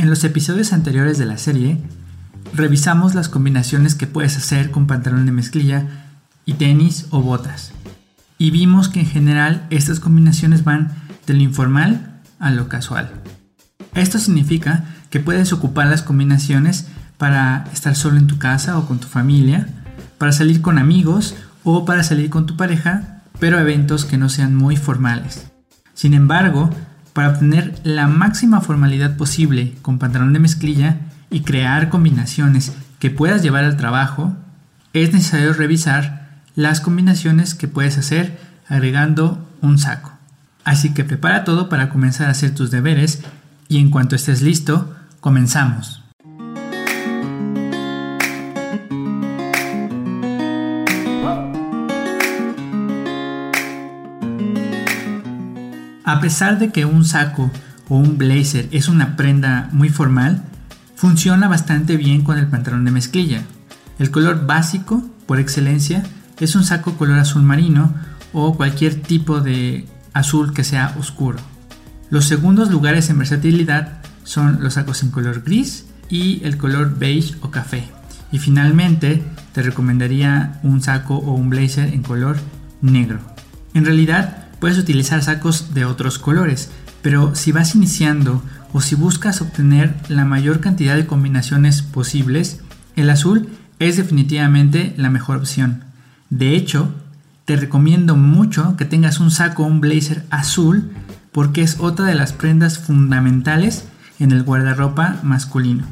En los episodios anteriores de la serie, revisamos las combinaciones que puedes hacer con pantalón de mezclilla y tenis o botas. Y vimos que en general estas combinaciones van de lo informal a lo casual. Esto significa que puedes ocupar las combinaciones para estar solo en tu casa o con tu familia, para salir con amigos o para salir con tu pareja, pero eventos que no sean muy formales. Sin embargo, para obtener la máxima formalidad posible con pantalón de mezclilla y crear combinaciones que puedas llevar al trabajo, es necesario revisar las combinaciones que puedes hacer agregando un saco. Así que prepara todo para comenzar a hacer tus deberes y en cuanto estés listo, comenzamos. A pesar de que un saco o un blazer es una prenda muy formal, funciona bastante bien con el pantalón de mezclilla. El color básico, por excelencia, es un saco color azul marino o cualquier tipo de azul que sea oscuro. Los segundos lugares en versatilidad son los sacos en color gris y el color beige o café. Y finalmente te recomendaría un saco o un blazer en color negro. En realidad, puedes utilizar sacos de otros colores, pero si vas iniciando o si buscas obtener la mayor cantidad de combinaciones posibles, el azul es definitivamente la mejor opción. De hecho, te recomiendo mucho que tengas un saco o un blazer azul porque es otra de las prendas fundamentales en el guardarropa masculino.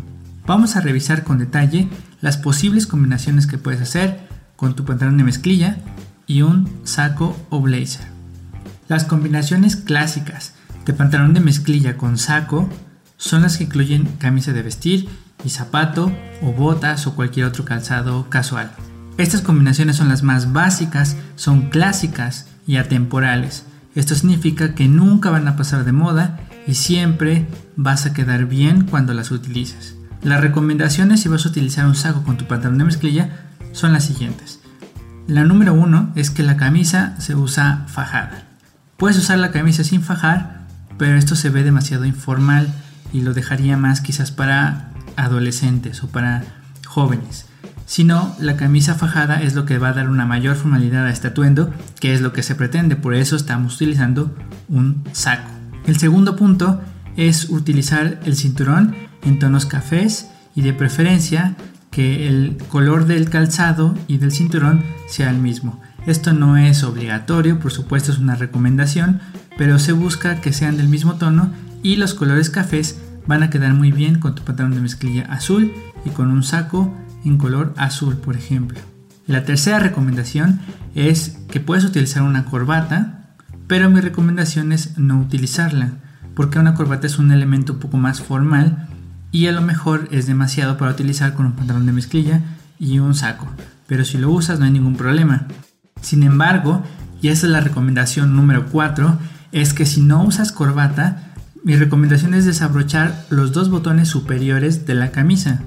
Vamos a revisar con detalle las posibles combinaciones que puedes hacer con tu pantalón de mezclilla y un saco o blazer. Las combinaciones clásicas de pantalón de mezclilla con saco son las que incluyen camisa de vestir y zapato o botas o cualquier otro calzado casual. Estas combinaciones son las más básicas, son clásicas y atemporales. Esto significa que nunca van a pasar de moda y siempre vas a quedar bien cuando las utilices. Las recomendaciones si vas a utilizar un saco con tu pantalón de mezclilla son las siguientes. La número uno es que la camisa se usa fajada. Puedes usar la camisa sin fajar, pero esto se ve demasiado informal y lo dejaría más quizás para adolescentes o para jóvenes. Si no, la camisa fajada es lo que va a dar una mayor formalidad a este atuendo, que es lo que se pretende, por eso estamos utilizando un saco. El segundo punto es utilizar el cinturón en tonos cafés y de preferencia que el color del calzado y del cinturón sea el mismo. Esto no es obligatorio, por supuesto es una recomendación, pero se busca que sean del mismo tono y los colores cafés van a quedar muy bien con tu pantalón de mezclilla azul y con un saco en color azul, por ejemplo. La tercera recomendación es que puedes utilizar una corbata, pero mi recomendación es no utilizarla, porque una corbata es un elemento un poco más formal y a lo mejor es demasiado para utilizar con un pantalón de mezclilla y un saco, pero si lo usas no hay ningún problema. Sin embargo, y esa es la recomendación número 4, es que si no usas corbata, mi recomendación es desabrochar los dos botones superiores de la camisa.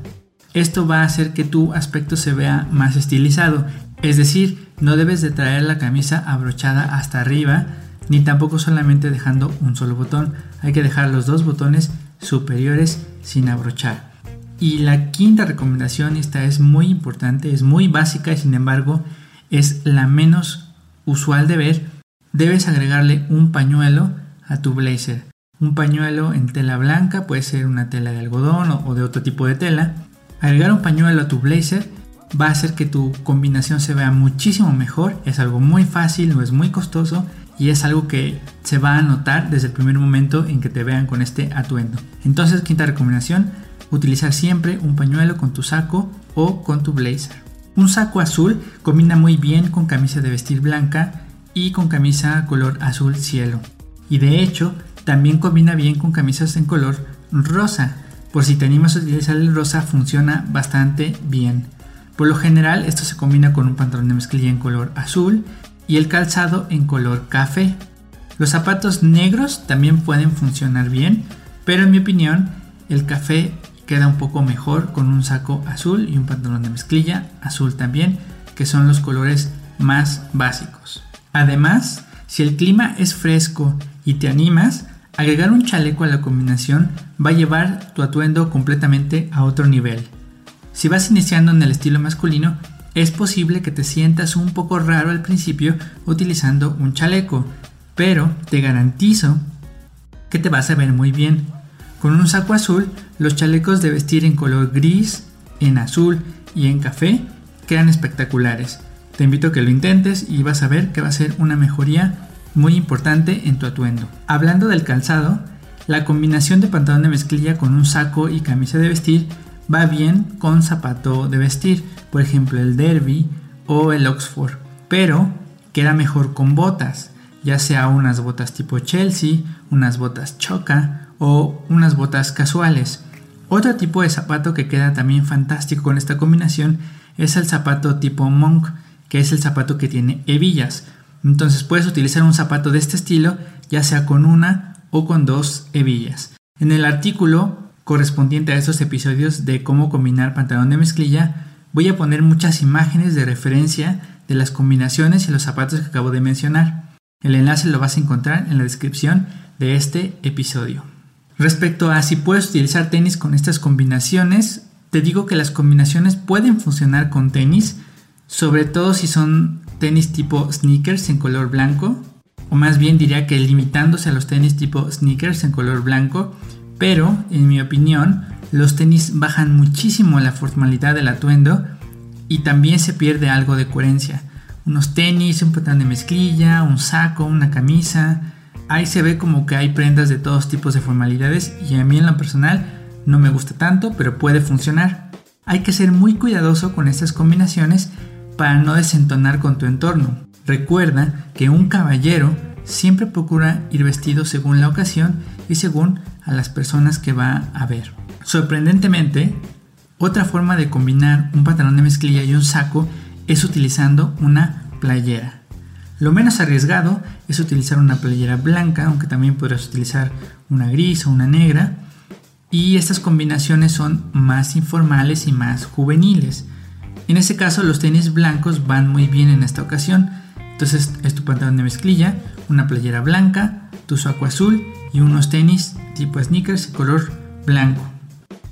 Esto va a hacer que tu aspecto se vea más estilizado, es decir, no debes de traer la camisa abrochada hasta arriba, ni tampoco solamente dejando un solo botón, hay que dejar los dos botones superiores sin abrochar. Y la quinta recomendación, esta es muy importante, es muy básica y sin embargo es la menos usual de ver, debes agregarle un pañuelo a tu blazer. Un pañuelo en tela blanca, puede ser una tela de algodón o, de otro tipo de tela. Agregar un pañuelo a tu blazer va a hacer que tu combinación se vea muchísimo mejor. Es algo muy fácil, no es muy costoso y es algo que se va a notar desde el primer momento en que te vean con este atuendo. Entonces, quinta recomendación, utilizar siempre un pañuelo con tu saco o con tu blazer. Un saco azul combina muy bien con camisa de vestir blanca y con camisa color azul cielo. Y de hecho, también combina bien con camisas en color rosa. Por si te animas a utilizar el rosa, funciona bastante bien. Por lo general, esto se combina con un pantalón de mezclilla en color azul y el calzado en color café. Los zapatos negros también pueden funcionar bien, pero en mi opinión, el café queda un poco mejor con un saco azul y un pantalón de mezclilla azul también, que son los colores más básicos. Además, si el clima es fresco y te animas, Agregar un chaleco a la combinación va a llevar tu atuendo completamente a otro nivel. Si vas iniciando en el estilo masculino, es posible que te sientas un poco raro al principio utilizando un chaleco, pero te garantizo que te vas a ver muy bien. Con un saco azul, los chalecos de vestir en color gris, en azul y en café quedan espectaculares. Te invito a que lo intentes y vas a ver que va a ser una mejoría muy importante en tu atuendo. Hablando del calzado, la combinación de pantalón de mezclilla con un saco y camisa de vestir va bien con zapato de vestir, por ejemplo el derby o el oxford, pero queda mejor con botas, ya sea unas botas tipo Chelsea, unas botas choca o unas botas casuales. Otro tipo de zapato que queda también fantástico con esta combinación es el zapato tipo monk, que es el zapato que tiene hebillas. Entonces puedes utilizar un zapato de este estilo, ya sea con una o con dos hebillas. En el artículo correspondiente a estos episodios de cómo combinar pantalón de mezclilla, voy a poner muchas imágenes de referencia de las combinaciones y los zapatos que acabo de mencionar. El enlace lo vas a encontrar en la descripción de este episodio. Respecto a si puedes utilizar tenis con estas combinaciones, te digo que las combinaciones pueden funcionar con tenis, sobre todo si son tenis tipo sneakers en color blanco, o más bien diría que limitándose a los tenis tipo sneakers en color blanco, pero, en mi opinión, los tenis bajan muchísimo la formalidad del atuendo y también se pierde algo de coherencia. Unos tenis, un pantalón de mezclilla, un saco, una camisa. Ahí se ve como que hay prendas de todos tipos de formalidades y a mí en lo personal no me gusta tanto, pero puede funcionar. Hay que ser muy cuidadoso con estas combinaciones para no desentonar con tu entorno. Recuerda que un caballero siempre procura ir vestido según la ocasión y según a las personas que va a ver. Sorprendentemente, otra forma de combinar un pantalón de mezclilla y un saco es utilizando una playera. Lo menos arriesgado es utilizar una playera blanca, aunque también podrás utilizar una gris o una negra. Y estas combinaciones son más informales y más juveniles. En este caso los tenis blancos van muy bien en esta ocasión. Entonces es tu pantalón de mezclilla, una playera blanca, tu saco azul y unos tenis tipo sneakers color blanco.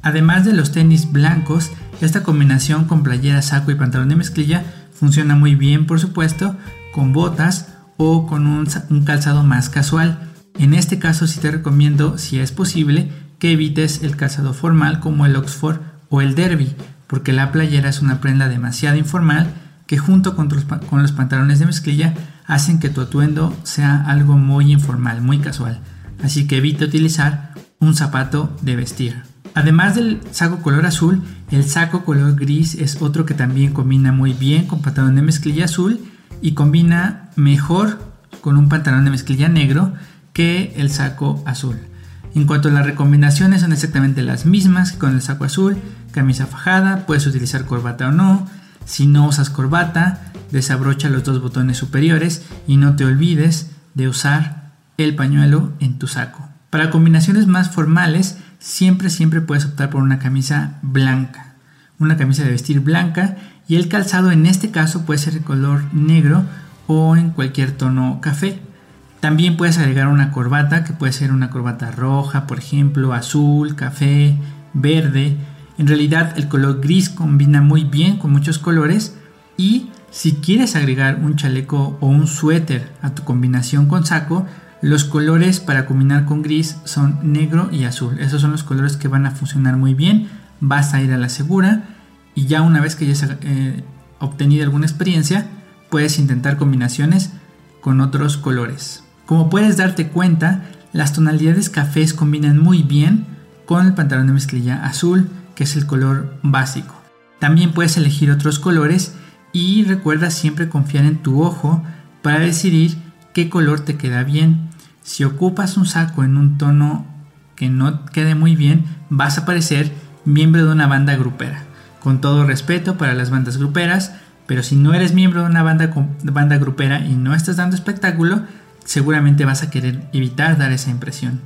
Además de los tenis blancos, esta combinación con playera, saco y pantalón de mezclilla funciona muy bien, por supuesto, con botas o con un, calzado más casual. En este caso sí te recomiendo, si es posible, que evites el calzado formal como el Oxford o el Derby, porque la playera es una prenda demasiado informal que junto con, con los pantalones de mezclilla hacen que tu atuendo sea algo muy informal, muy casual así que evita utilizar un zapato de vestir. Además del saco color azul, el saco color gris es otro que también combina muy bien con pantalón de mezclilla azul y combina mejor con un pantalón de mezclilla negro que el saco azul. En cuanto a las recomendaciones son exactamente las mismas que con el saco azul, camisa fajada, puedes utilizar corbata o no, si no usas corbata, desabrocha los dos botones superiores y no te olvides de usar el pañuelo en tu saco. Para combinaciones más formales, siempre siempre puedes optar por una camisa blanca, una camisa de vestir blanca y el calzado en este caso puede ser de color negro o en cualquier tono café. También puedes agregar una corbata que puede ser una corbata roja, por ejemplo, azul, café, verde. En realidad el color gris combina muy bien con muchos colores y si quieres agregar un chaleco o un suéter a tu combinación con saco, los colores para combinar con gris son negro y azul. Esos son los colores que van a funcionar muy bien. Vas a ir a la segura y ya una vez que hayas eh, obtenido alguna experiencia, puedes intentar combinaciones con otros colores. Como puedes darte cuenta, las tonalidades cafés combinan muy bien con el pantalón de mezclilla azul, que es el color básico. También puedes elegir otros colores y recuerda siempre confiar en tu ojo para decidir qué color te queda bien. Si ocupas un saco en un tono que no quede muy bien, vas a parecer miembro de una banda grupera. Con todo respeto para las bandas gruperas, pero si no eres miembro de una banda, banda grupera y no estás dando espectáculo, seguramente vas a querer evitar dar esa impresión.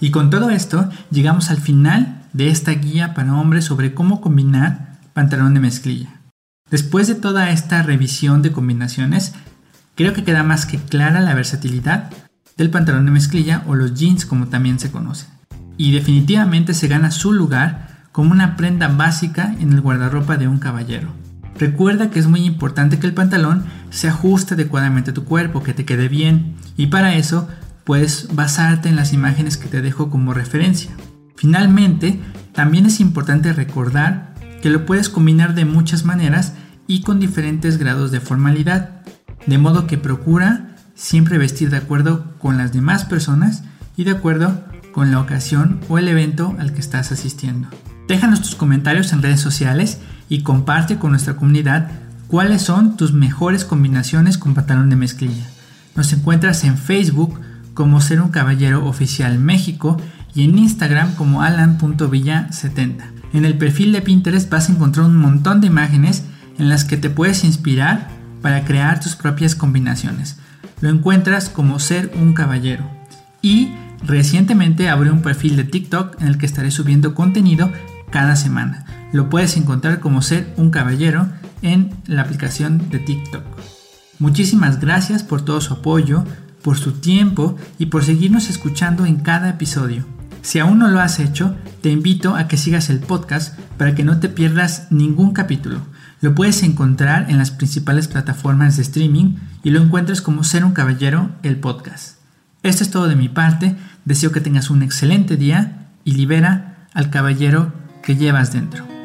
Y con todo esto, llegamos al final de esta guía para hombres sobre cómo combinar pantalón de mezclilla. Después de toda esta revisión de combinaciones, creo que queda más que clara la versatilidad del pantalón de mezclilla o los jeans como también se conocen. Y definitivamente se gana su lugar como una prenda básica en el guardarropa de un caballero. Recuerda que es muy importante que el pantalón se ajuste adecuadamente a tu cuerpo, que te quede bien, y para eso puedes basarte en las imágenes que te dejo como referencia. Finalmente, también es importante recordar que lo puedes combinar de muchas maneras y con diferentes grados de formalidad, de modo que procura siempre vestir de acuerdo con las demás personas y de acuerdo con la ocasión o el evento al que estás asistiendo. Déjanos tus comentarios en redes sociales y comparte con nuestra comunidad cuáles son tus mejores combinaciones con pantalón de mezclilla. Nos encuentras en Facebook como Ser un Caballero Oficial México y en Instagram como alan.villa70. En el perfil de Pinterest vas a encontrar un montón de imágenes en las que te puedes inspirar para crear tus propias combinaciones. Lo encuentras como Ser un Caballero. Y recientemente abrí un perfil de TikTok en el que estaré subiendo contenido cada semana. Lo puedes encontrar como Ser un Caballero en la aplicación de TikTok. Muchísimas gracias por todo su apoyo, por su tiempo y por seguirnos escuchando en cada episodio. Si aún no lo has hecho, te invito a que sigas el podcast para que no te pierdas ningún capítulo. Lo puedes encontrar en las principales plataformas de streaming y lo encuentres como Ser un Caballero, el podcast. Esto es todo de mi parte, deseo que tengas un excelente día y libera al caballero que llevas dentro.